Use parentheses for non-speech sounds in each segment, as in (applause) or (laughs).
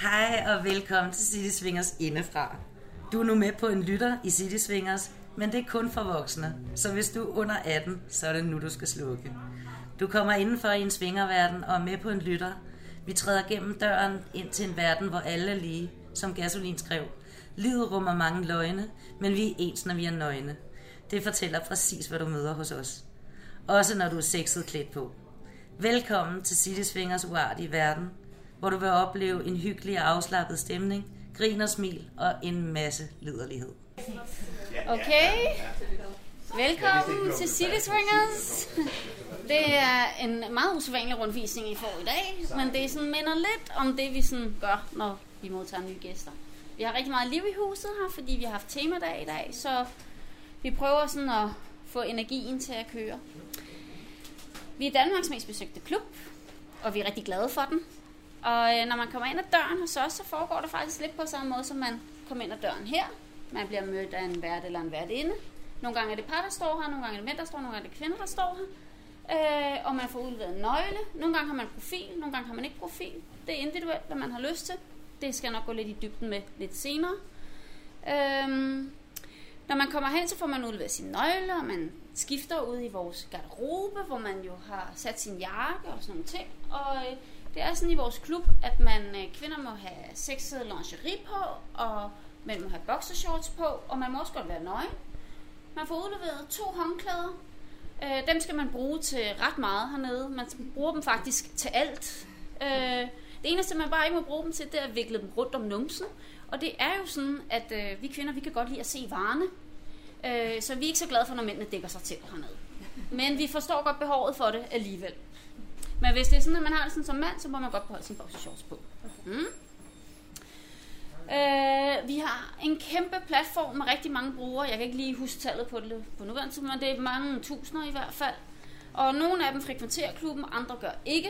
Hej og velkommen til City Swingers indefra. Du er nu med på en lytter i City Swingers, men det er kun for voksne. Så hvis du er under 18, så er det nu, du skal slukke. Du kommer indenfor i en svingerverden og er med på en lytter. Vi træder gennem døren ind til en verden, hvor alle er lige, som Gasolin skrev. Livet rummer mange løgne, men vi er ens, når vi er nøgne. Det fortæller præcis, hvad du møder hos os. Også når du er sexet klædt på. Velkommen til City Swingers uartige verden, hvor du vil opleve en hyggelig og afslappet stemning, grin og smil og en masse liderlighed. Okay. Velkommen til City Swingers. Det er en meget usædvanlig rundvisning, I får i dag, men det sådan minder lidt om det, vi sådan gør, når vi modtager nye gæster. Vi har rigtig meget liv i huset her, fordi vi har haft temadag i dag, så vi prøver sådan at få energien til at køre. Vi er Danmarks mest besøgte klub, og vi er rigtig glade for den. Og øh, når man kommer ind ad døren hos os, så foregår det faktisk lidt på samme måde, som man kommer ind ad døren her. Man bliver mødt af en vært eller en værtinde. Nogle gange er det par, der står her, nogle gange er det mænd, der står, nogle gange er det kvinder, der står her. Øh, og man får udleveret en nøgle. Nogle gange har man profil, nogle gange har man ikke profil. Det er individuelt, hvad man har lyst til. Det skal jeg nok gå lidt i dybden med lidt senere. Øh, når man kommer hen, så får man udleveret sine nøgler, og man skifter ud i vores garderobe, hvor man jo har sat sin jakke og sådan nogle ting. Og øh, det er sådan i vores klub, at man øh, kvinder må have sexet lingerie på, og man må have boxershorts på, og man må også godt være nøgen. Man får udleveret to håndklæder. Øh, dem skal man bruge til ret meget hernede. Man bruger dem faktisk til alt. Øh, det eneste, man bare ikke må bruge dem til, det er at vikle dem rundt om numsen. Og det er jo sådan, at øh, vi kvinder, vi kan godt lide at se varerne. Øh, så vi er ikke så glade for, når mændene dækker sig til hernede. Men vi forstår godt behovet for det alligevel. Men hvis det er sådan, at man har det sådan som mand, så må man godt beholde sin boxershorts på. Mm. Øh, vi har en kæmpe platform med rigtig mange brugere. Jeg kan ikke lige huske tallet på det på nuværende, men det er mange tusinder i hvert fald. Og nogle af dem frekventerer klubben, andre gør ikke.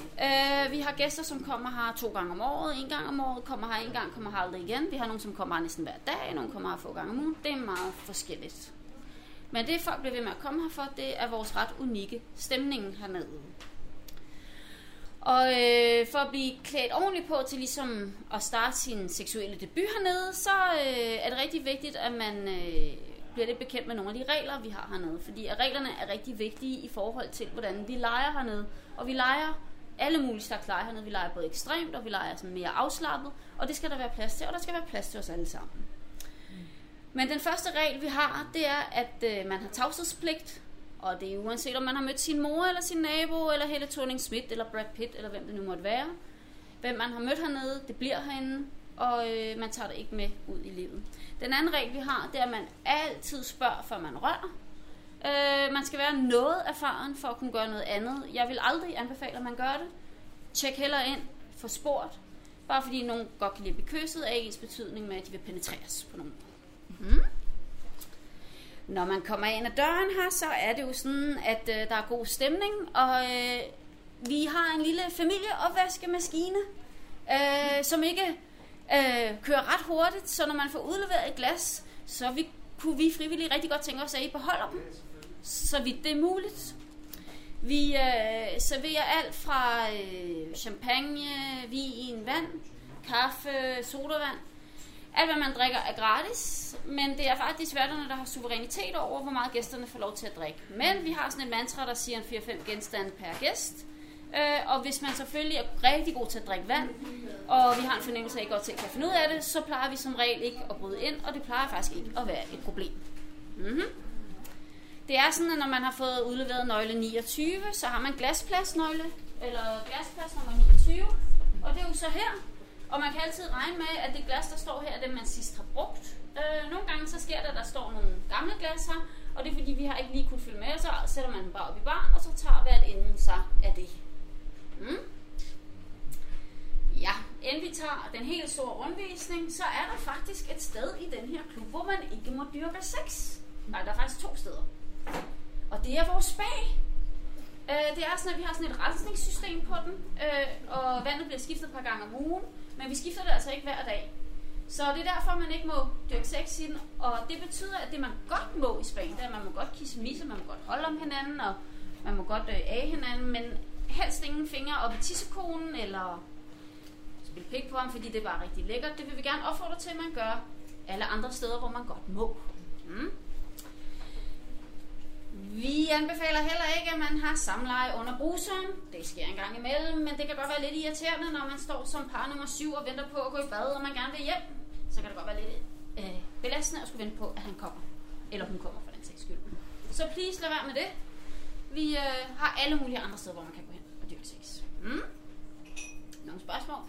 Øh, vi har gæster, som kommer her to gange om året, en gang om året, kommer her en gang, kommer her aldrig igen. Vi har nogle, som kommer her næsten hver dag, nogle kommer her få gange om ugen. Det er meget forskelligt. Men det folk bliver ved med at komme her for, det er vores ret unikke stemning hernede. Og øh, for at blive klædt ordentligt på til ligesom at starte sin seksuelle debut hernede, så øh, er det rigtig vigtigt, at man øh, bliver lidt bekendt med nogle af de regler, vi har hernede. Fordi at reglerne er rigtig vigtige i forhold til, hvordan vi leger hernede. Og vi leger alle mulige slags leger hernede. Vi leger både ekstremt, og vi leger sådan mere afslappet. Og det skal der være plads til, og der skal være plads til os alle sammen. Men den første regel, vi har, det er, at øh, man har tavshedspligt. Og det er uanset om man har mødt sin mor, eller sin nabo, eller Helle thorning Smith, eller Brad Pitt, eller hvem det nu måtte være. Hvem man har mødt hernede, det bliver herinde, og øh, man tager det ikke med ud i livet. Den anden regel, vi har, det er, at man altid spørger, før man rører. Øh, man skal være noget erfaren for at kunne gøre noget andet. Jeg vil aldrig anbefale, at man gør det. Tjek heller ind, for sport. Bare fordi nogen godt kan lide at blive kysset, er ens betydning med, at de vil penetreres på nogen måde. Mhm. Når man kommer ind ad døren her, så er det jo sådan, at øh, der er god stemning, og øh, vi har en lille familieopvaskemaskine, øh, som ikke øh, kører ret hurtigt, så når man får udleveret et glas, så vi, kunne vi frivillige rigtig godt tænke os, at I beholder dem, så vidt det er muligt. Vi øh, serverer alt fra øh, champagne, vin, vand, kaffe, sodavand, alt, hvad man drikker, er gratis, men det er faktisk værterne, der har suverænitet over, hvor meget gæsterne får lov til at drikke. Men vi har sådan et mantra, der siger en 4-5 genstande per gæst. Øh, og hvis man selvfølgelig er rigtig god til at drikke vand, og vi har en fornemmelse af, at I godt kan finde ud af det, så plejer vi som regel ikke at bryde ind, og det plejer faktisk ikke at være et problem. Mm-hmm. Det er sådan, at når man har fået udleveret nøgle 29, så har man glaspladsnøgle, eller glasplads nummer 29, og det er jo så her, og man kan altid regne med, at det glas, der står her, er det, man sidst har brugt. Øh, nogle gange så sker det, at der står nogle gamle glas her, og det er fordi, vi har ikke lige kunne følge med, så sætter man dem bare op i barn, og så tager hvert ende sig af det. Mm. Ja, inden vi tager den helt store rundvisning, så er der faktisk et sted i den her klub, hvor man ikke må dyrke sex. Nej, der er faktisk to steder. Og det er vores spa. Øh, det er sådan, at vi har sådan et rensningssystem på den, øh, og vandet bliver skiftet et par gange om ugen. Men vi skifter det altså ikke hver dag. Så det er derfor, man ikke må dyrke sex i den. Og det betyder, at det man godt må i Spanien, det er, at man må godt kisse misse, man må godt holde om hinanden, og man må godt øh, af hinanden, men helst ingen fingre op i tissekonen, eller spille pik på ham, fordi det er bare rigtig lækkert. Det vil vi gerne opfordre til, at man gør alle andre steder, hvor man godt må. Mm. Vi anbefaler heller ikke, at man har samleje under bruseren. Det sker en gang imellem, men det kan godt være lidt irriterende, når man står som par nummer 7 og venter på at gå i bad, og man gerne vil hjem. Så kan det godt være lidt øh, belastende at skulle vente på, at han kommer. Eller hun kommer for den sags skyld. Så please lad være med det. Vi øh, har alle mulige andre steder, hvor man kan gå hen og dyrke sex. Mm? Nogle spørgsmål?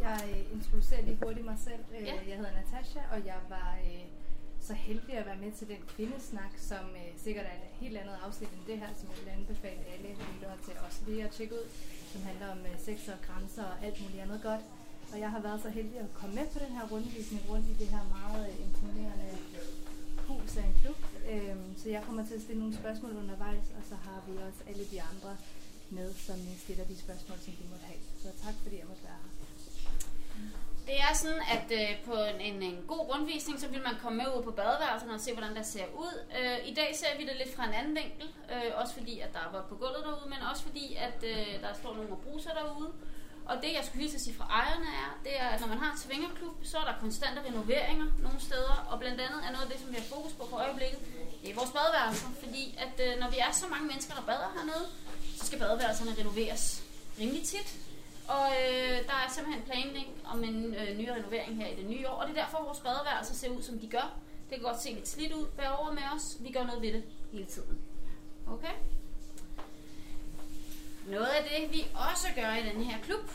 Jeg øh, introducerer lige hurtigt mig selv. Øh, Ja. Jeg hedder Natasha, og jeg var øh, så heldig at være med til den kvindesnak, som øh, sikkert er et helt andet afsnit end det her, som jeg vil anbefale alle lyttere til også lige at tjekke ud, som handler om øh, sex og grænser og alt muligt andet godt. Og jeg har været så heldig at komme med på den her rundvisning rundt i det her meget øh, imponerende hus af en klub. Øhm, så jeg kommer til at stille nogle spørgsmål undervejs, og så har vi også alle de andre med, som stiller de spørgsmål, som de måtte have. Så tak fordi jeg måtte være her. Det er sådan, at øh, på en, en, en god rundvisning, så vil man komme med ud på badeværelserne og se, hvordan der ser ud. Øh, I dag ser vi det lidt fra en anden vinkel, øh, også fordi, at der var på gulvet derude, men også fordi, at øh, der står nogle bruser derude. Og det, jeg skulle hilse at sige fra ejerne er, det er, at når man har en svingerklub, så er der konstante renoveringer nogle steder, og blandt andet er noget af det, som vi har fokus på for øjeblikket, det er vores badeværelser. Fordi at øh, når vi er så mange mennesker, der bader hernede, så skal badeværelserne renoveres rimelig tit. Og øh, der er simpelthen planlægning om en øh, ny renovering her i det nye år, og det er derfor, vores badeværelser ser ud, som de gør. Det kan godt se lidt slidt ud. Vær over med os. Vi gør noget ved det hele tiden. Okay? Noget af det, vi også gør i den her klub,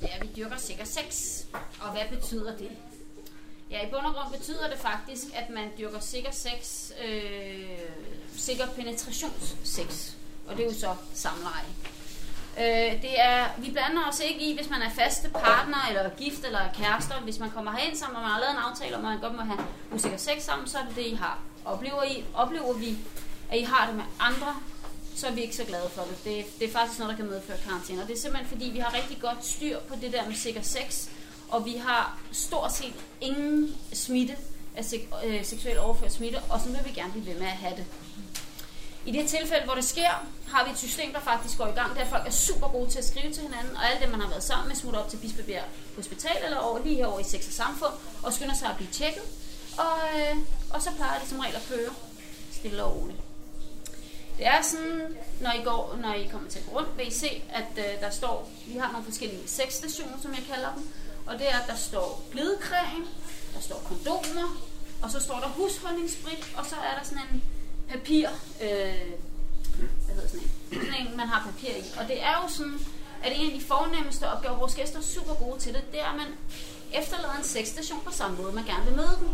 det er, at vi dyrker sikker sex. Og hvad betyder det? Ja, i bund og grund betyder det faktisk, at man dyrker sikker sex, øh, sikker penetrationssex. Og det er jo så samleje. Øh, det er, vi blander os ikke i, hvis man er faste partner, eller gift, eller kærester. Hvis man kommer herind sammen, og man har lavet en aftale om, at man godt må have usikker sex sammen, så er det det, I har. Oplever, I, oplever vi, at I har det med andre, så er vi ikke så glade for det. det. Det er faktisk noget, der kan medføre karantæne. Og det er simpelthen fordi, vi har rigtig godt styr på det der med sikker sex, og vi har stort set ingen smitte af sek- øh, seksuel overført smitte, og så vil vi gerne blive ved med at have det. I det tilfælde, hvor det sker, har vi et system, der faktisk går i gang, der folk er super gode til at skrive til hinanden, og alle dem, man har været sammen med, smutter op til Bispebjerg Hospital eller over, lige herovre i Sex og Samfund, og skynder sig at blive tjekket. Og, øh, og så plejer det som regel at køre stille og roligt. Det er sådan, når I, går, når I kommer til at gå rundt, vil I se, at øh, der står, vi har nogle forskellige sexstationer, som jeg kalder dem, og det er, at der står glidecreme, der står kondomer, og så står der husholdningssprit, og så er der sådan en papir, øh, hvad hedder sådan en, sådan en, man har papir i. Og det er jo sådan, at en af de fornemmeste opgaver, vores gæster er super gode til det, det er, at man efterlader en sexstation på samme måde, man gerne vil møde dem.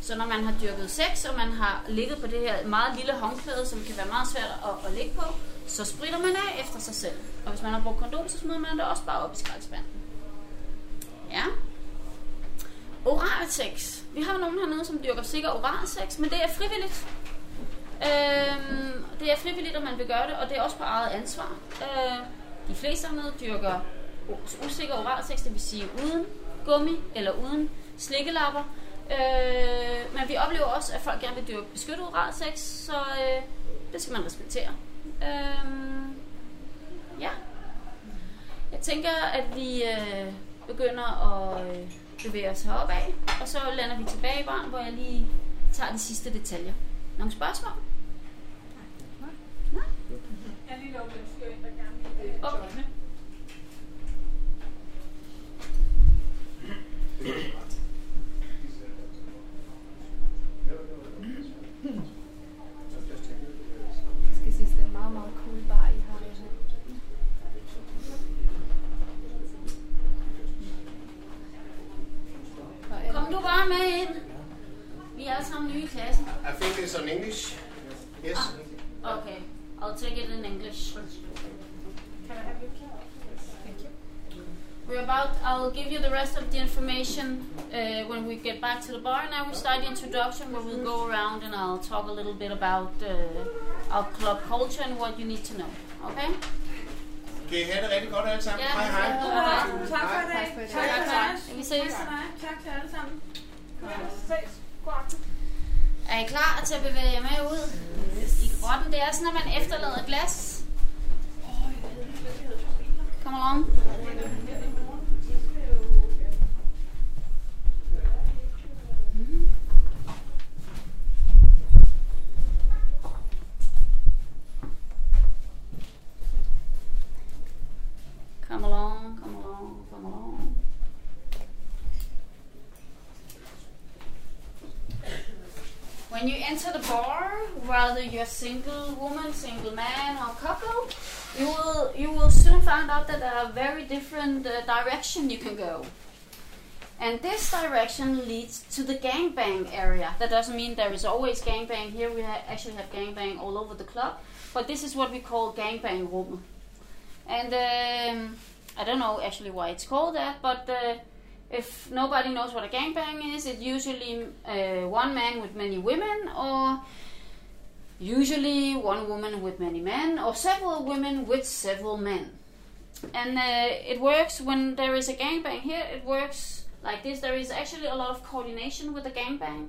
Så når man har dyrket sex, og man har ligget på det her meget lille håndklæde, som kan være meget svært at, at ligge på, så spritter man af efter sig selv. Og hvis man har brugt kondom, så smider man det også bare op i skraldespanden. Ja. Oral sex. Vi har nogen hernede, som dyrker sikker oral sex, men det er frivilligt. Øhm, det er frivilligt, om man vil gøre det, og det er også på eget ansvar. Øh, de fleste hernede dyrker usikker oral sex, det vil sige uden gummi eller uden slikkelapper. Øh, men vi oplever også, at folk gerne vil dyrke beskyttet oral sex, så øh, det skal man respektere. Øh, ja. Jeg tænker, at vi øh, begynder at øh, bevæge os heroppe af, og så lander vi tilbage i barn, hvor jeg lige tager de sidste detaljer. Nogle spørgsmål? Jeg lige lukket en fyr ind, der gerne vil øh, Okay. Jeg skal sige, det er en meget, meget cool bar, I har her. Kom du bare med ind. Vi er alle sammen nye i klassen. I think it's on English. Yes. Okay, I'll take it in English. Can I have your key? Thank you. We're about, I'll give you the rest of the information uh, when we get back to the bar. Now we start the introduction where we'll go around and I'll talk a little bit about uh, our club culture and what you need to know. Okay? Kan I have det rigtig godt alle sammen? Ja, hej hej. hej. Tak for i dag. Tak for i dag. Tak Tak, for tak. os. Vi ses. Tak for dig. Tak til alle sammen. Ja, ses. God aften. Er I klar til at bevæge jer med ud i grotten? Det er sådan, at man efterlader glas. Åh, jeg you're single woman, single man, or couple, you will you will soon find out that there are very different uh, direction you can go. And this direction leads to the gangbang area. That doesn't mean there is always gangbang here. We ha- actually have gangbang all over the club, but this is what we call gangbang room. And um, I don't know actually why it's called that, but uh, if nobody knows what a gangbang is, it's usually uh, one man with many women, or usually one woman with many men, or several women with several men. And uh, it works when there is a gangbang here, it works like this. There is actually a lot of coordination with the gangbang.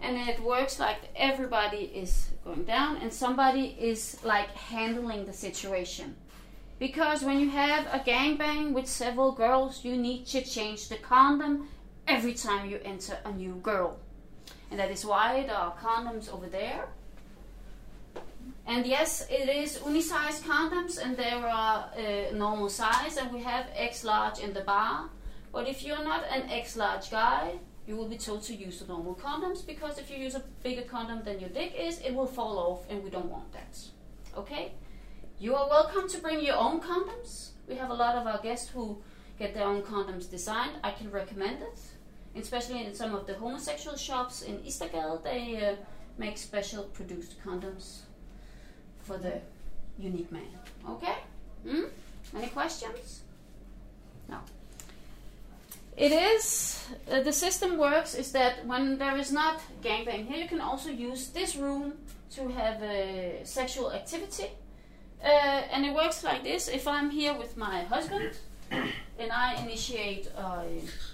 And it works like everybody is going down and somebody is like handling the situation. Because when you have a gangbang with several girls, you need to change the condom every time you enter a new girl. And that is why there are condoms over there. And yes, it is unisize condoms, and there are uh, normal size, and we have X large in the bar. But if you're not an X large guy, you will be told to use the normal condoms because if you use a bigger condom than your dick is, it will fall off, and we don't want that. Okay? You are welcome to bring your own condoms. We have a lot of our guests who get their own condoms designed. I can recommend it, especially in some of the homosexual shops in Istedgade. They uh, make special produced condoms for the unique man. Okay? Hmm? Any questions? No. It is uh, the system works is that when there is not gangbang here, you can also use this room to have a sexual activity. Uh, and it works like this: if I'm here with my husband (coughs) and I initiate, uh,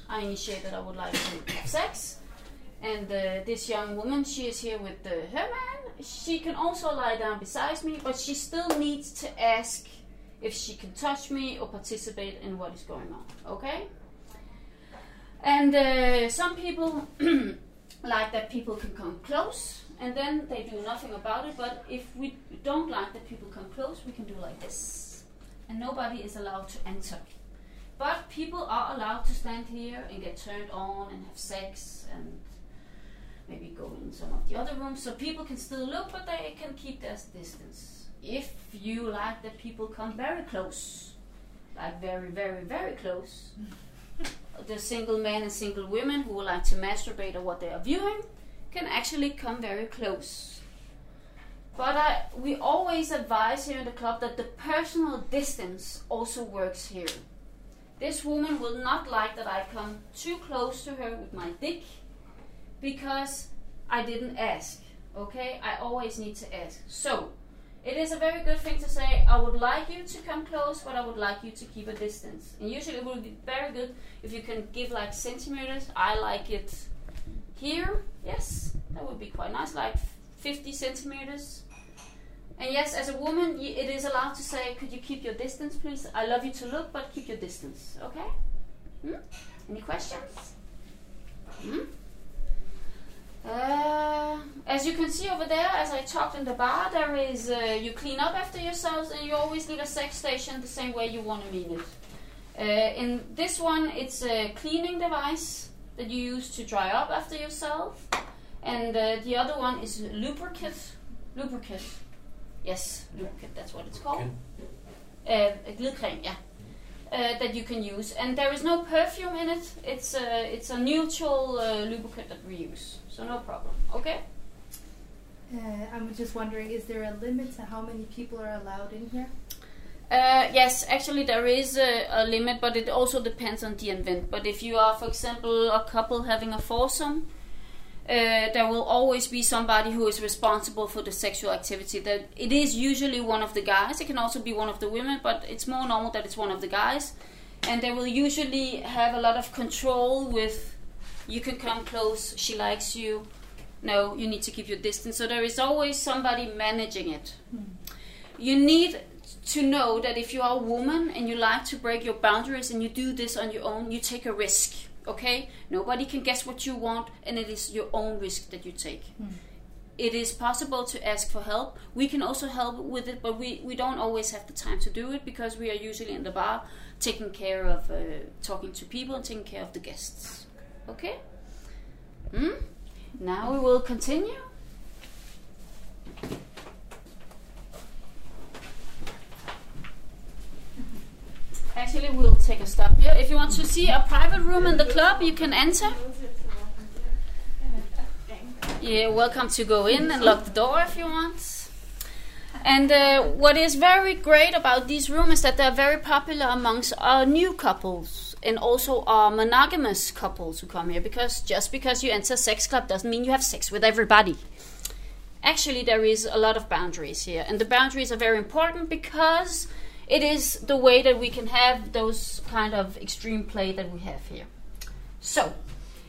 I initiate that I would like to have sex, and uh, this young woman, she is here with her man. She can also lie down beside me, but she still needs to ask if she can touch me or participate in what is going on. Okay? And uh, some people (clears throat) like that people can come close and then they do nothing about it. But if we don't like that people come close, we can do like this. And nobody is allowed to enter. But people are allowed to stand here and get turned on and have sex and maybe go in some of the other rooms. So people can still look, but they can keep their distance. If you like that people come very close, like very, very, very close, (laughs) the single men and single women who would like to masturbate or what they are viewing can actually come very close. But I, we always advise here in the club that the personal distance also works here. This woman will not like that I come too close to her with my dick because I didn't ask. Okay? I always need to ask. So, it is a very good thing to say, I would like you to come close, but I would like you to keep a distance. And usually it would be very good if you can give like centimeters. I like it here. Yes, that would be quite nice, like 50 centimeters. And yes, as a woman, it is allowed to say, could you keep your distance, please? I love you to look, but keep your distance. Okay? Hmm? Any questions? Hmm? Uh, as you can see over there, as I talked in the bar, there is uh, you clean up after yourselves, and you always need a sex station the same way you want to mean it. Uh, in this one, it's a cleaning device that you use to dry up after yourself, and uh, the other one is lubricant. Lubricant. Yes, lubricant. That's what it's called. Uh, glidecreme, yeah. Uh, that you can use, and there is no perfume in it. It's a it's a neutral uh, lubricant that we use, so no problem. Okay. Uh, I'm just wondering, is there a limit to how many people are allowed in here? Uh, yes, actually there is a, a limit, but it also depends on the event. But if you are, for example, a couple having a foursome, uh, there will always be somebody who is responsible for the sexual activity. That it is usually one of the guys. It can also be one of the women, but it's more normal that it's one of the guys, and they will usually have a lot of control with. You can come close. She likes you. No, you need to keep your distance. So there is always somebody managing it. You need to know that if you are a woman and you like to break your boundaries and you do this on your own, you take a risk. Okay? Nobody can guess what you want, and it is your own risk that you take. It is possible to ask for help. We can also help with it, but we, we don't always have the time to do it because we are usually in the bar taking care of uh, talking to people and taking care of the guests. Okay? Hmm? Now we will continue. Actually, we'll take a stop here. If you want to see a private room in the club, you can enter. You're welcome to go in and lock the door if you want. And uh, what is very great about these rooms is that they're very popular amongst our new couples and also our monogamous couples who come here. Because just because you enter a sex club doesn't mean you have sex with everybody. Actually, there is a lot of boundaries here, and the boundaries are very important because it is the way that we can have those kind of extreme play that we have here. So,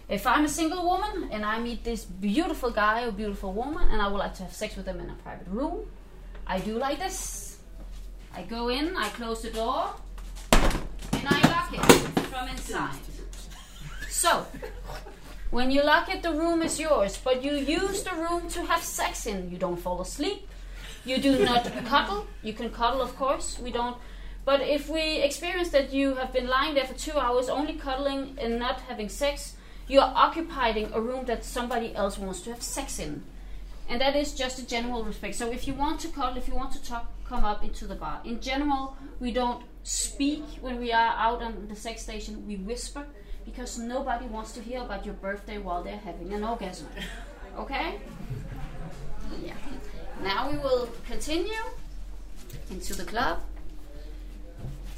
if I'm a single woman and I meet this beautiful guy or beautiful woman and I would like to have sex with them in a private room, I do like this. I go in, I close the door, and I lock it from inside. So, when you lock it, the room is yours, but you use the room to have sex in. You don't fall asleep. You do not (laughs) cuddle. You can cuddle, of course. We don't. But if we experience that you have been lying there for two hours only cuddling and not having sex, you are occupying a room that somebody else wants to have sex in. And that is just a general respect. So if you want to cuddle, if you want to talk, come up into the bar. In general, we don't speak when we are out on the sex station. We whisper because nobody wants to hear about your birthday while they're having an orgasm. (laughs) Okay? Yeah. Now we will continue into the club.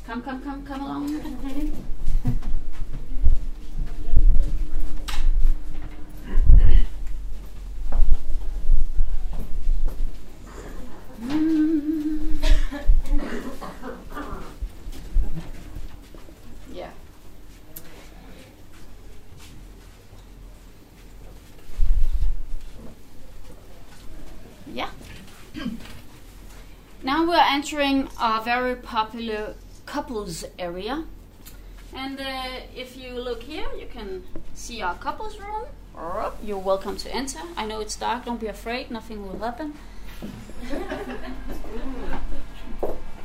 Come, come, come, come along. yeah. (laughs) (laughs) Yeah. Now we're entering a very popular couples area. And uh, if you look here, you can see our couples room. You're welcome to enter. I know it's dark, don't be afraid, nothing will happen. (laughs)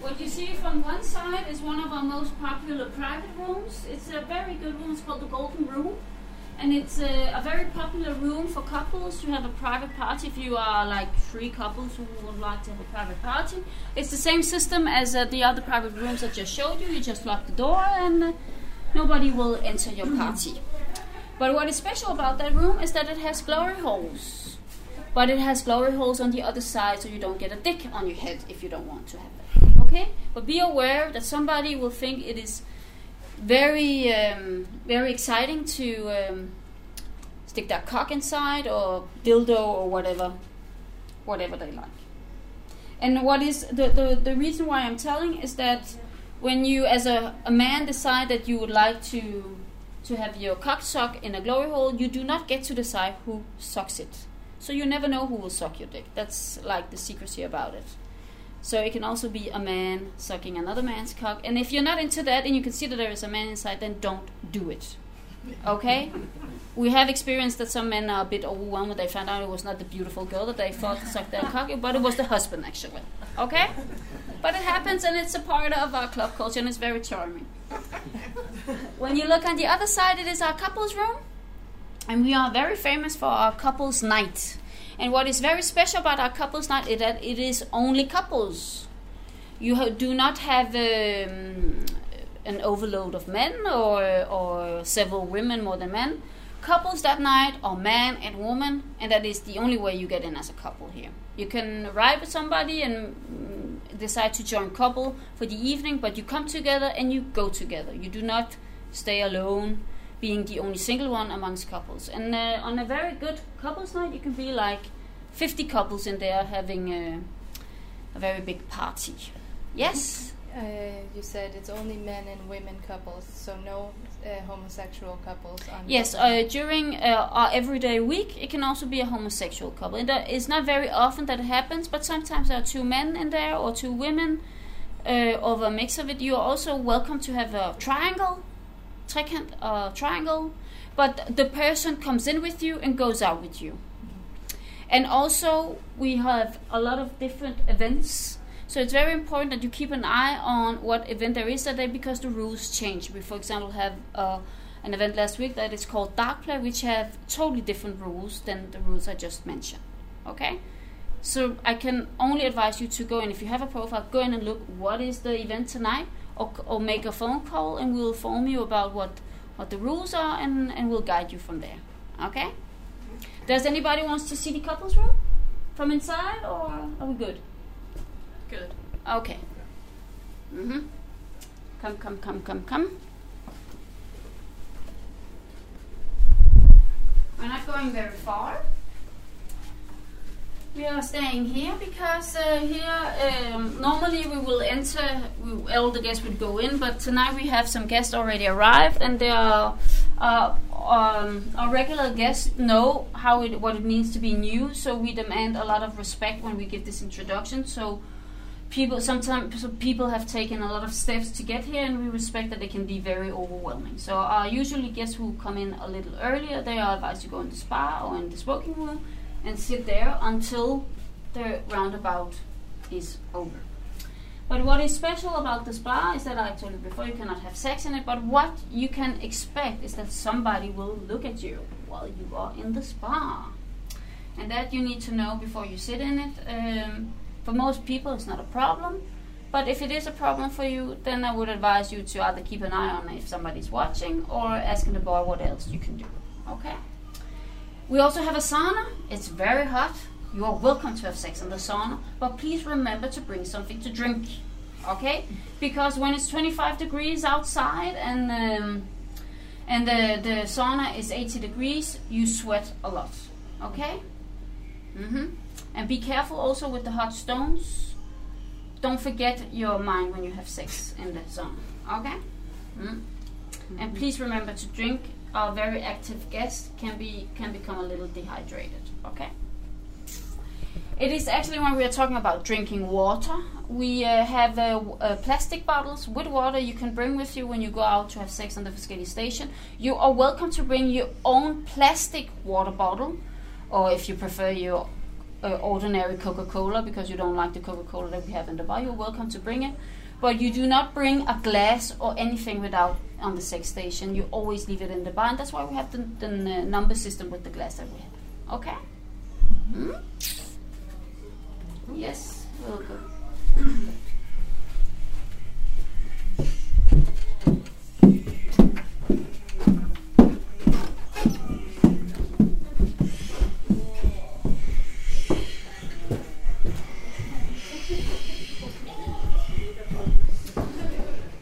what you see from one side is one of our most popular private rooms. It's a very good room, it's called the Golden Room. And it's a, a very popular room for couples to have a private party if you are like three couples who would like to have a private party. It's the same system as uh, the other private rooms I just showed you. You just lock the door and uh, nobody will enter your party. But what is special about that room is that it has glory holes. But it has glory holes on the other side so you don't get a dick on your head if you don't want to have that. Okay? But be aware that somebody will think it is very um, very exciting to um, stick their cock inside or dildo or whatever whatever they like. And what is the, the, the reason why i'm telling is that when you as a, a man decide that you would like to to have your cock suck in a glory hole you do not get to decide who sucks it. So you never know who will suck your dick. That's like the secrecy about it so it can also be a man sucking another man's cock. And if you're not into that and you can see that there is a man inside, then don't do it. Okay? (laughs) we have experienced that some men are a bit overwhelmed when they found out it was not the beautiful girl that they thought sucked their (laughs) cock, but it was the husband actually. Okay? But it happens and it's a part of our club culture and it's very charming. when you look on the other side, it is our couples room. And we are very famous for our couples night. And what is very special about our couples night is that it is only couples. You do not have um, an overload of men or, or several women more than men. Couples that night are man and woman, and that is the only way you get in as a couple here. You can arrive with somebody and mm, decide to join couple for the evening, but you come together and you go together. You do not stay alone being the only single one amongst couples. And uh, on a very good couples night, you can be like 50 couples in there having a, a very big party. Yes? Uh, you said it's only men and women couples, so no uh, homosexual couples. On Yes, uh, during uh, our everyday week, it can also be a homosexual couple. And it's not very often that it happens, but sometimes there are two men in there or two women uh, of a mix of it. You're also welcome to have a triangle, trekant, uh, triangle, but the person comes in with you and goes out with you. And also, we have a lot of different events. So it's very important that you keep an eye on what event there is that day because the rules change. We, for example, have uh, an event last week that is called Dark Play, which have totally different rules than the rules I just mentioned. Okay? So I can only advise you to go in. If you have a profile, go in and look what is the event tonight, or, or make a phone call, and we'll inform you about what, what the rules are, and, and we'll guide you from there. Okay? Does anybody wants to see the couples room from inside, or are we good? Good. Okay. Mhm. Come, come, come, come, come. We're not going very far. We are staying here because uh, here um, normally we will enter. We, all the guests would go in, but tonight we have some guests already arrived, and they are. Uh, um, our regular guests know how it, what it means to be new, so we demand a lot of respect when we give this introduction. So people sometimes so people have taken a lot of steps to get here and we respect that they can be very overwhelming so uh, usually guests who come in a little earlier they are advised to go in the spa or in the smoking room and sit there until the roundabout is over but what is special about the spa is that I told you before you cannot have sex in it, but what you can expect is that somebody will look at you while you are in the spa. And that you need to know before you sit in it. Um, for most people, it's not a problem. But if it is a problem for you, then I would advise you to either keep an eye on if somebody's watching or asking the boy what else you can do. Okay? We also have a sauna. It's very hot. You are welcome to have sex in the sauna, but please remember to bring something to drink. Okay? Because when it's 25 degrees outside and um, and the, the sauna is 80 degrees, you sweat a lot. Okay? Mm-hmm. And be careful also with the hot stones. Don't forget your mind when you have sex in the sauna. Okay? Mm. And please remember to drink. Our very active guests can be can become a little dehydrated. Okay? It is actually when we are talking about drinking water, we uh, have uh, uh, plastic bottles with water you can bring with you when you go out to have sex on the Fiscali station. You are welcome to bring your own plastic water bottle, or if you prefer your uh, ordinary Coca Cola because you don't like the Coca Cola that we have in the bar, you're welcome to bring it. But you do not bring a glass or anything without on the sex station. You always leave it in the bar, and that's why we have the, the number system with the glass that we have. Okay? Hmm? Yes, will go. (clears throat)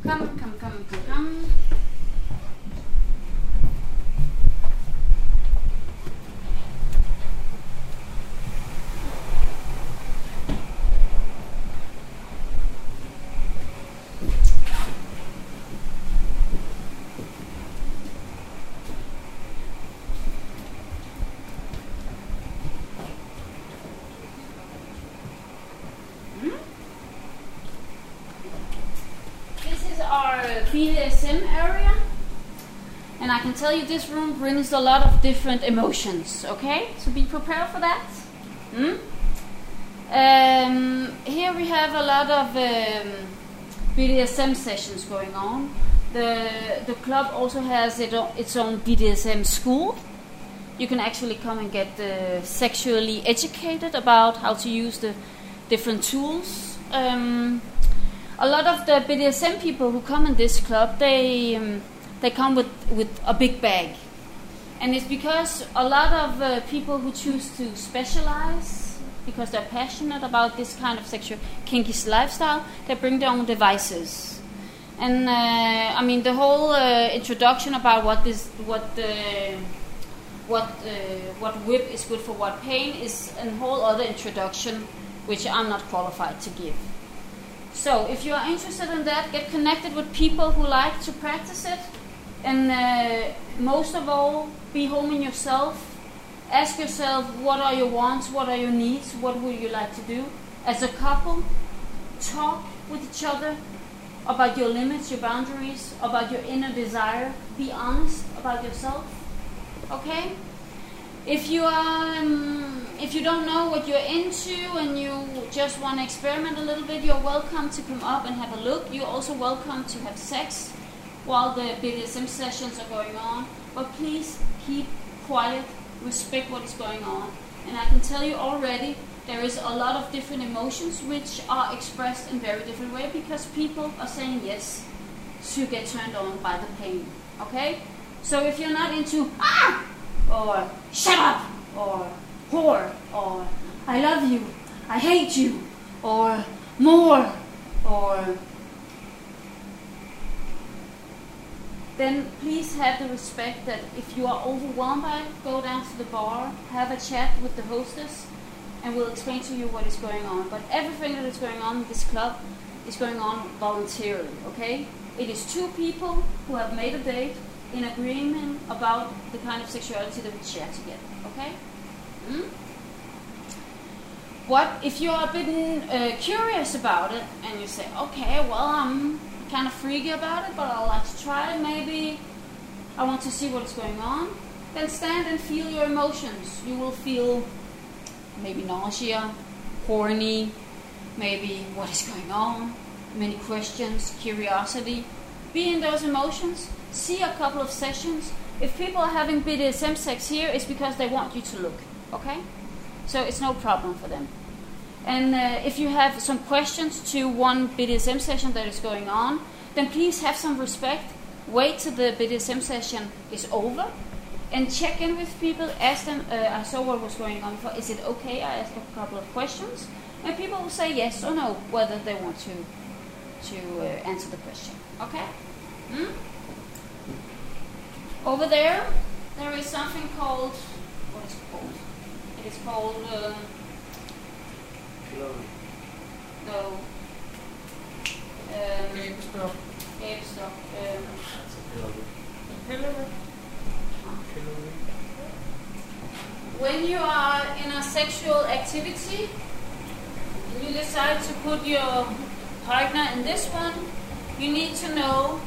Come, come, come, come, come. This is our BDSM area. And I can tell you this room brings a lot of different emotions, okay? So be prepared for that. Hmm? Um, here we have a lot of um, BDSM sessions going on. The, the club also has it its own BDSM school. You can actually come and get uh, sexually educated about how to use the different tools. Um, a lot of the BDSM people who come in this club, they um, they come with with a big bag, and it's because a lot of uh, people who choose to specialize because they're passionate about this kind of sexual kinky lifestyle, they bring their own devices. And uh, I mean the whole uh, introduction about what this what the what uh, what whip is good for what pain is a whole other introduction, which I'm not qualified to give. So, if you are interested in that, get connected with people who like to practice it, and uh, most of all, be home in yourself. Ask yourself what are your wants, what are your needs, what would you like to do as a couple. Talk with each other about your limits, your boundaries, about your inner desire. Be honest about yourself. Okay? If you are, um, if you don't know what you're into and you just want to experiment a little bit, you're welcome to come up and have a look. You're also welcome to have sex while the BDSM sessions are going on. But please keep quiet, respect what is going on. And I can tell you already, there is a lot of different emotions which are expressed in very different way because people are saying yes to get turned on by the pain. Okay? So if you're not into ah or shut up or whore or I love you, I hate you or more or then please have the respect that if you are overwhelmed by it, go down to the bar, have a chat with the hostess, and we'll explain to you what is going on. But everything that is going on in this club is going on voluntarily, okay? It is two people who have made a date in agreement about the kind of sexuality that we share together, okay? Mm? What if you're a bit uh, curious about it and you say, okay, well, I'm kind of freaky about it, but I like to try it. Maybe I want to see what is going on. Then stand and feel your emotions. You will feel maybe nausea, horny, maybe what is going on, many questions, curiosity. Be in those emotions. See a couple of sessions. If people are having BDSM sex here, it's because they want you to look. Okay? So it's no problem for them. And uh, if you have some questions to one BDSM session that is going on, then please have some respect. Wait till the BDSM session is over and check in with people. Ask them, uh, I saw what was going on. For, is it okay? I asked a couple of questions. And people will say yes or no whether they want to, to uh, answer the question. Okay? Hmm? Over there, there is something called, what is it called? It is called. No. Um, Gabestok. Gabestok. Um, when you are in a sexual activity, and you decide to put your partner in this one, you need to know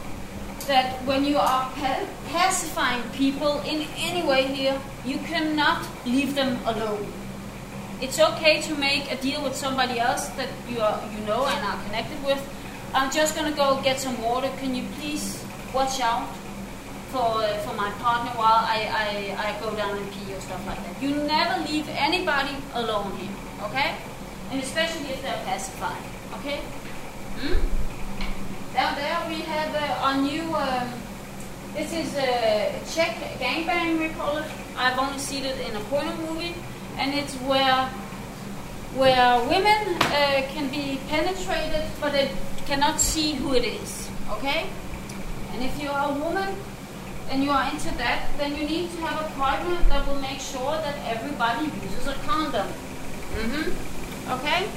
that when you are pa- pacifying people in any way here, you cannot leave them alone. It's okay to make a deal with somebody else that you are, you know and are connected with. I'm just gonna go get some water. Can you please watch out for uh, for my partner while I, I, I go down and pee or stuff like that? You never leave anybody alone here, okay? And especially if they're pacifying, okay? Hmm? Down there we have uh, our new. Um, this is a Czech gangbang, we call it. I've only seen it in a porno movie, and it's where where women uh, can be penetrated, but they cannot see who it is. Okay? And if you are a woman and you are into that, then you need to have a partner that will make sure that everybody uses a condom. Mm-hmm. Okay?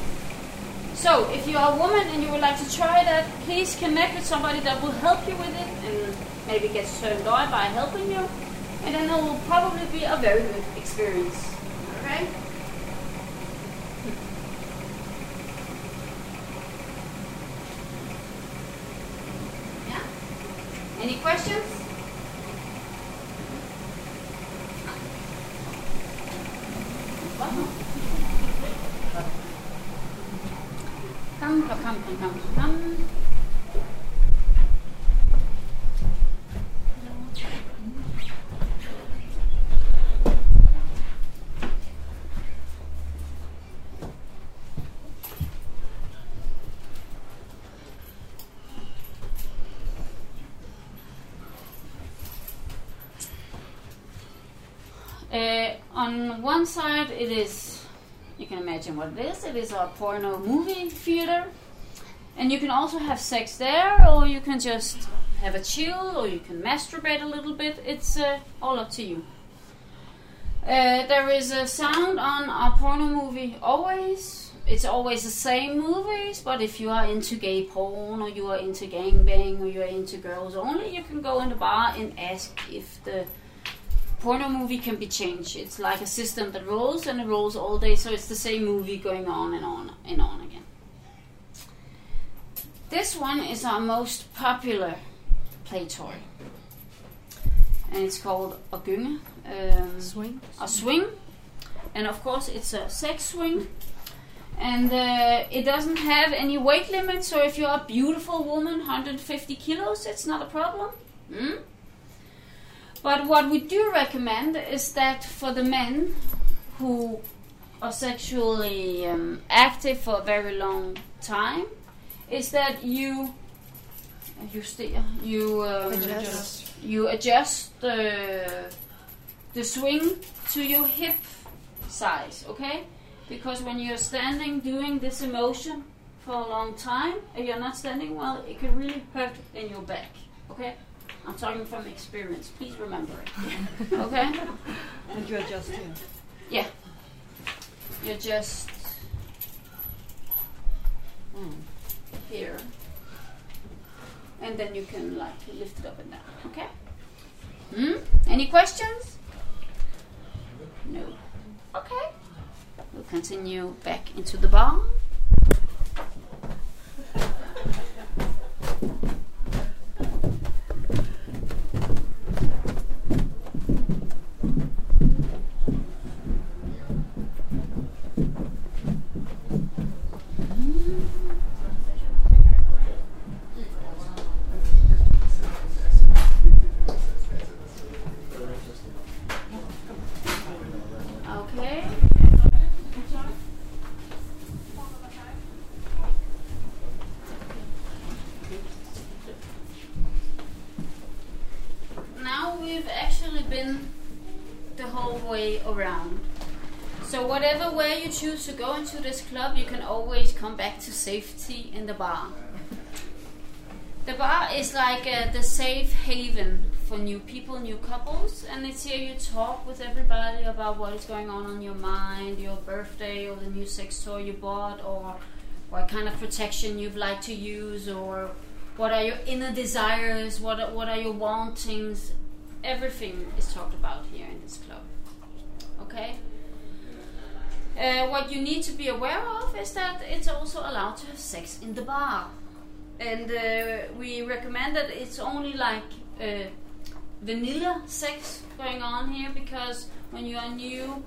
So, if you are a woman and you would like to try that, please connect with somebody that will help you with it and maybe get turned on by helping you. And then it will probably be a very good experience. Okay? Yeah? Any questions? Come, come, come, come, come, come. Uh, on one side, it is, you can imagine what it is. It is a porno movie theater. And you can also have sex there, or you can just have a chill, or you can masturbate a little bit. It's uh, all up to you. Uh, there is a sound on a porno movie always. It's always the same movies, but if you are into gay porn, or you are into gangbang, or you are into girls only, you can go in the bar and ask if the porno movie can be changed. It's like a system that rolls and it rolls all day, so it's the same movie going on and on and on again. This one is our most popular play toy. And it's called a gynge. Um, Swing. a swing. And of course, it's a sex swing. And uh, it doesn't have any weight limit, so if you're a beautiful woman, 150 kilos, it's not a problem. Mm? But what we do recommend is that for the men who are sexually um, active for a very long time, is that you you steer, you um, Adjust. you adjust the the swing to your hip size, okay? Because when you're standing doing this emotion for a long time and you're not standing well, it can really hurt in your back, okay? I'm talking from experience. Please remember it, (laughs) okay? And you adjust here. Yeah. You just mm, here, and then you can like lift it up and down. Okay. Hmm. Any questions? No. Okay. We'll continue back into the bar. Okay. Now we've actually been the whole way around. So whatever way you choose to go into this club, you can always come back to safety in the bar. The bar is like uh, the safe haven for new people, new couples, and it's here you talk with everybody about what is going on on your mind, your birthday, or the new sex toy you bought, or what kind of protection you'd like to use, or what are your inner desires, what are, what are your wantings. Everything is talked about here in this club. Okay? Uh, what you need to be aware of is that it's also allowed to have sex in the bar and uh, we recommend that it's only like uh, vanilla sex going on here because when you are new,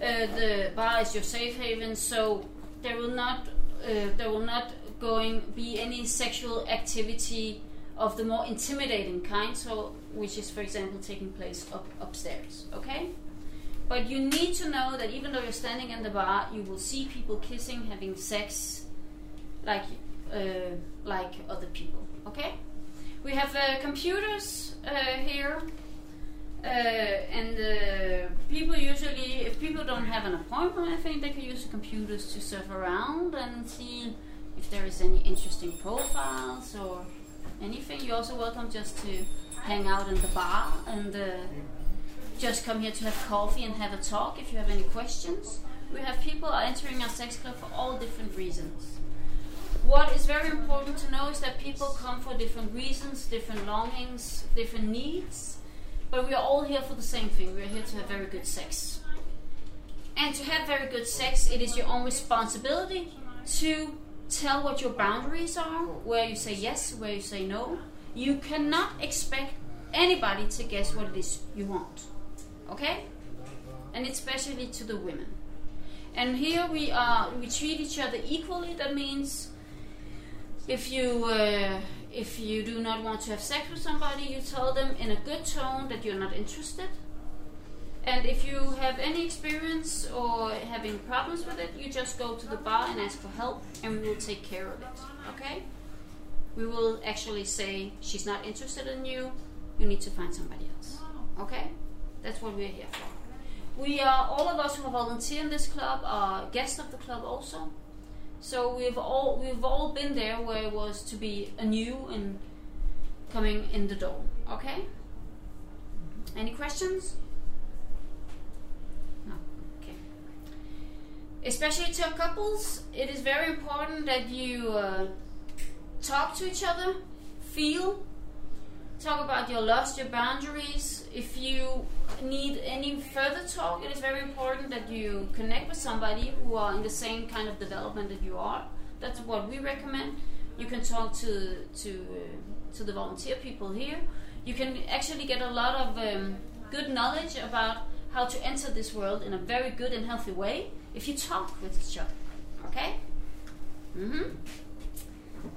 uh, the bar is your safe haven, so there will not uh, there will not going be any sexual activity of the more intimidating kind. So, which is for example taking place up upstairs. Okay. But you need to know that even though you're standing in the bar, you will see people kissing, having sex, like uh, like other people. Okay, we have uh, computers uh, here, uh, and uh, people usually, if people don't have an appointment, I think they can use the computers to surf around and see if there is any interesting profiles or anything. You're also welcome just to hang out in the bar and uh, just come here to have coffee and have a talk if you have any questions. We have people entering our sex club for all different reasons what is very important to know is that people come for different reasons, different longings, different needs, but we are all here for the same thing. We are here to have very good sex. And to have very good sex, it is your own responsibility to tell what your boundaries are, where you say yes, where you say no. You cannot expect anybody to guess what it is you want. Okay? And especially to the women. And here we are we treat each other equally. That means if you uh, if you do not want to have sex with somebody, you tell them in a good tone that you're not interested. And if you have any experience or having problems with it, you just go to the bar and ask for help, and we will take care of it. Okay? We will actually say she's not interested in you. You need to find somebody else. Okay? That's what we're here for. We are all of us who volunteer in this club are guests of the club also. So we've all we've all been there where it was to be anew and coming in the door. Okay. Any questions? No. Okay. Especially to couples, it is very important that you uh, talk to each other, feel, talk about your lust, your boundaries. If you need any further talk, it is very important that you connect with somebody who are in the same kind of development that you are. That's what we recommend. You can talk to to to the volunteer people here. You can actually get a lot of um, good knowledge about how to enter this world in a very good and healthy way if you talk with each other. Okay? Mm-hmm.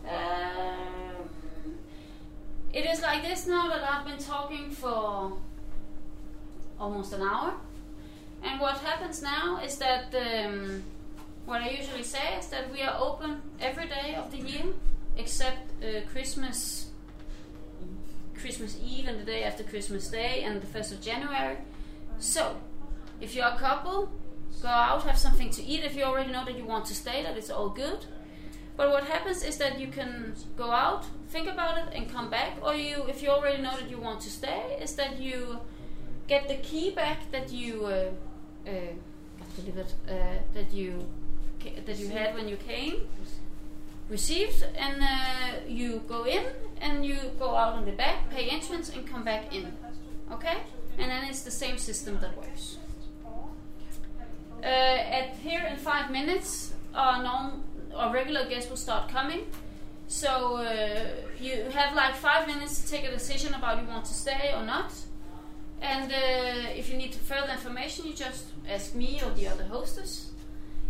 Um, it is like this now that I've been talking for almost an hour. And what happens now is that um, what I usually say is that we are open every day of the year except uh, Christmas, Christmas Eve and the day after Christmas Day and the first of January. So, if you're a couple, go out, have something to eat. If you already know that you want to stay, that it's all good. But what happens is that you can go out, think about it, and come back. Or you, if you already know that you want to stay, is that you get the key back that you uh, uh, delivered, uh, that you that you had when you came, received, and uh, you go in and you go out on the back, pay entrance, and come back in. Okay, and then it's the same system that works. Uh, at here in five minutes, our non our regular guests will start coming. So uh, you have like five minutes to take a decision about you want to stay or not. And uh, if you need further information, you just ask me or the other hostess.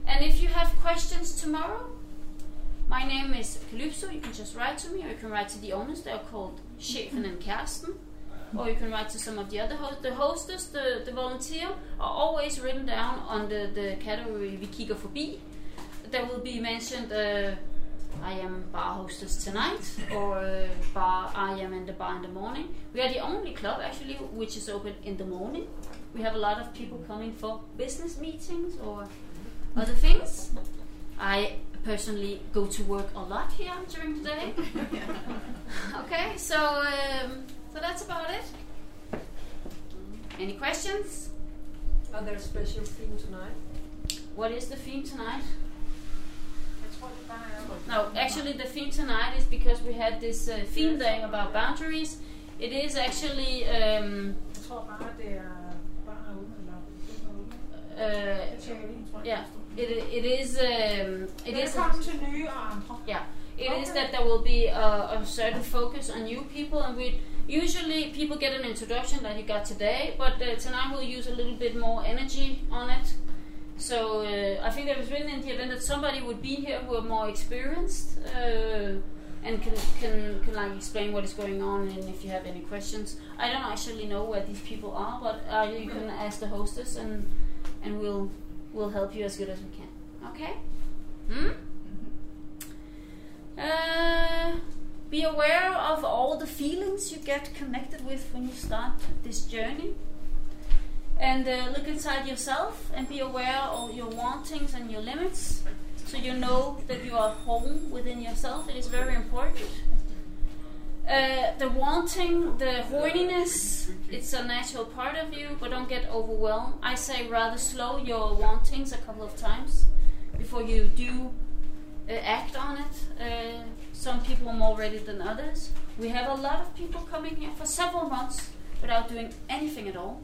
And if you have questions tomorrow, my name is Calypso. You can just write to me, or you can write to the owners. They are called Chefen and Karsten. Or you can write to some of the other hosts. The hostess, the, the volunteer, are always written down on the, the category vi kigger forbi. There will be mentioned, uh, I am bar hostess tonight, or uh, bar, I am in the bar in the morning. We are the only club actually which is open in the morning. We have a lot of people coming for business meetings or other things. I personally go to work a lot here during the day. (laughs) okay, so um, so that's about it. Any questions? Are there a special theme tonight? What is the theme tonight? No, actually, the theme tonight is because we had this uh, theme day about boundaries. It is actually um, Jeg tror bare, det er eller uh, jeg tjekker lige, tror jeg. yeah. It it is um, it is Velkommen til nye og andre. yeah. It is Okay. that there will be a, a certain focus on new people, and we usually people get an introduction that you got today, but uh, tonight we'll use a little bit more energy on it. So uh, I think that was written in the event that somebody would be here who are more experienced uh, and can, can can like explain what is going on and if you have any questions. I don't actually know where these people are, but uh, you can ask the hostess and and we'll we'll help you as good as we can. Okay. Hmm. Uh, be aware of all the feelings you get connected with when you start this journey. And uh, look inside yourself and be aware of your wantings and your limits so you know that you are home within yourself. It is very important. Uh, the wanting, the horniness, it's a natural part of you, but don't get overwhelmed. I say rather slow your wantings a couple of times before you do uh, act on it. Uh, some people are more ready than others. We have a lot of people coming here for several months without doing anything at all.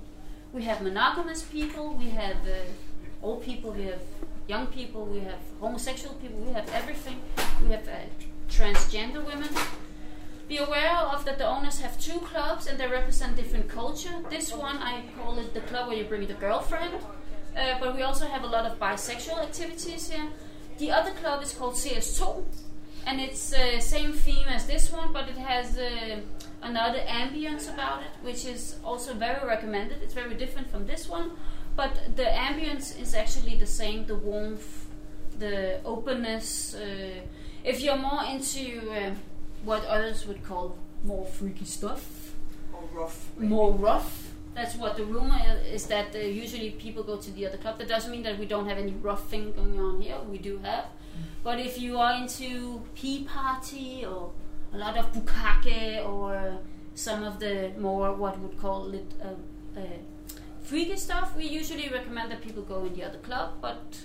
We have monogamous people, we have uh, old people, we have young people, we have homosexual people, we have everything. We have uh, transgender women. Be aware of that the owners have two clubs and they represent different culture. This one I call it the club where you bring the girlfriend, uh, but we also have a lot of bisexual activities here. The other club is called CS2, and it's uh, same theme as this one, but it has uh, another ambience about it, which is also very recommended. It's very different from this one, but the ambience is actually the same. The warmth, the openness. Uh, if you're more into uh, what others would call more freaky stuff, Og rough. more rough. That's what the rumor is that uh, usually people go to the other club. That doesn't mean that we don't have any rough thing going on here. We do have. But if you are into pee party or a lot of bukkake or some of the more what would call it uh, uh, freaky stuff, we usually recommend that people go in the other club. But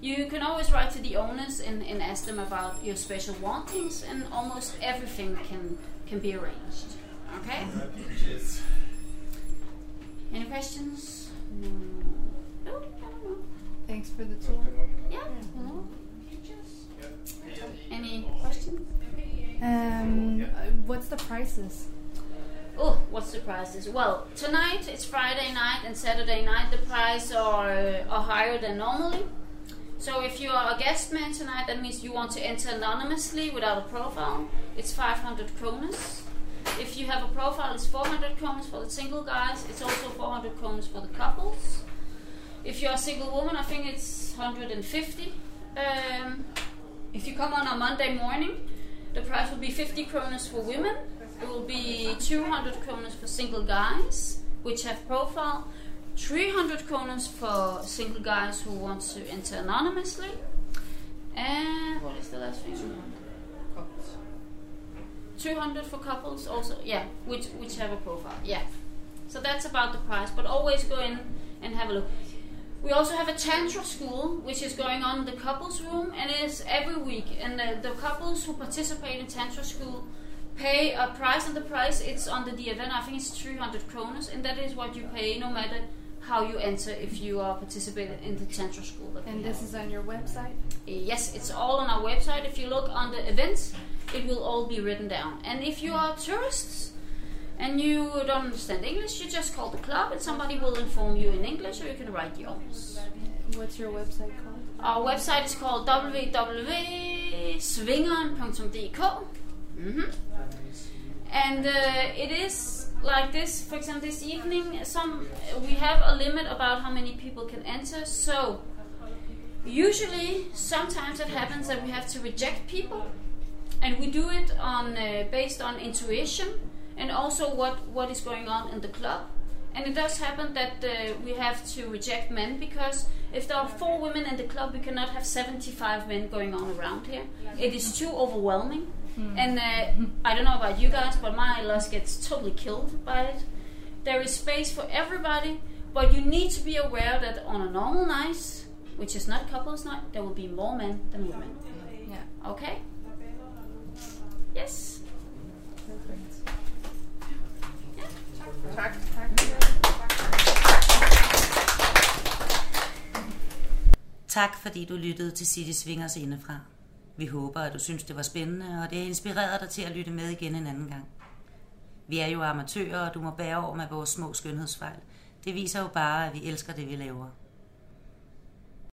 you can always write to the owners and, and ask them about your special wantings, and almost everything can can be arranged. Okay. Any questions? No. No, I. Thanks for the tour. Yeah. No. Any questions? And uh, what's the prices? Oh, what's the prices? Well, tonight it's Friday night and Saturday night. The prices are uh, are higher than normally. So if you are a guest man tonight, that means you want to enter anonymously without a profile. It's 500 kronas. If you have a profile, it's 400 kronas for the single guys. It's also 400 kronas for the couples. If you're a single woman, I think it's 150. Um, if you come on a Monday morning, the price will be 50 kroners for women. It will be 200 kroners for single guys, which have profile. 300 kroners for single guys who want to enter anonymously. And what is the last thing? 200 for couples also, yeah, which, which have a profile, yeah. So that's about the price, but always go in and have a look. We also have a tantra school, which is going on in the couples room, and it is every week. And the, the couples who participate in tantra school pay a price, and the price it's under the event. I think it's 300 kronas, and that is what you pay no matter how you enter if you are participating in the tantra school. And have. this is on your website? Yes, it's all on our website. If you look under events, it will all be written down. And if you are tourists and you don't understand English, you just call the club and somebody will inform you in English or you can write yours. What's your website called? Our website is called www.svingeren.dk. hmm And uh, it is like this. For example, this evening, some we have a limit about how many people can enter. So usually, sometimes it happens that we have to reject people, and we do it on uh, based on intuition and also what what is going on in the club. And it does happen that uh, we have to reject men because if there are four women in the club, we cannot have 75 men going on around here. It is too overwhelming. And uh, I don't know about you guys, but my loss gets totally killed by it. There is space for everybody, but you need to be aware that on a normal night, which is not couples night, there will be more men than women. Yeah. Okay? Yes? Tak. Tak fordi du lyttede til City Swingers indefra. Vi håber, at du synes, det var spændende, og det har inspireret dig til at lytte med igen en anden gang. Vi er jo amatører, og du må bære over med vores små skønhedsfejl. Det viser jo bare, at vi elsker det, vi laver.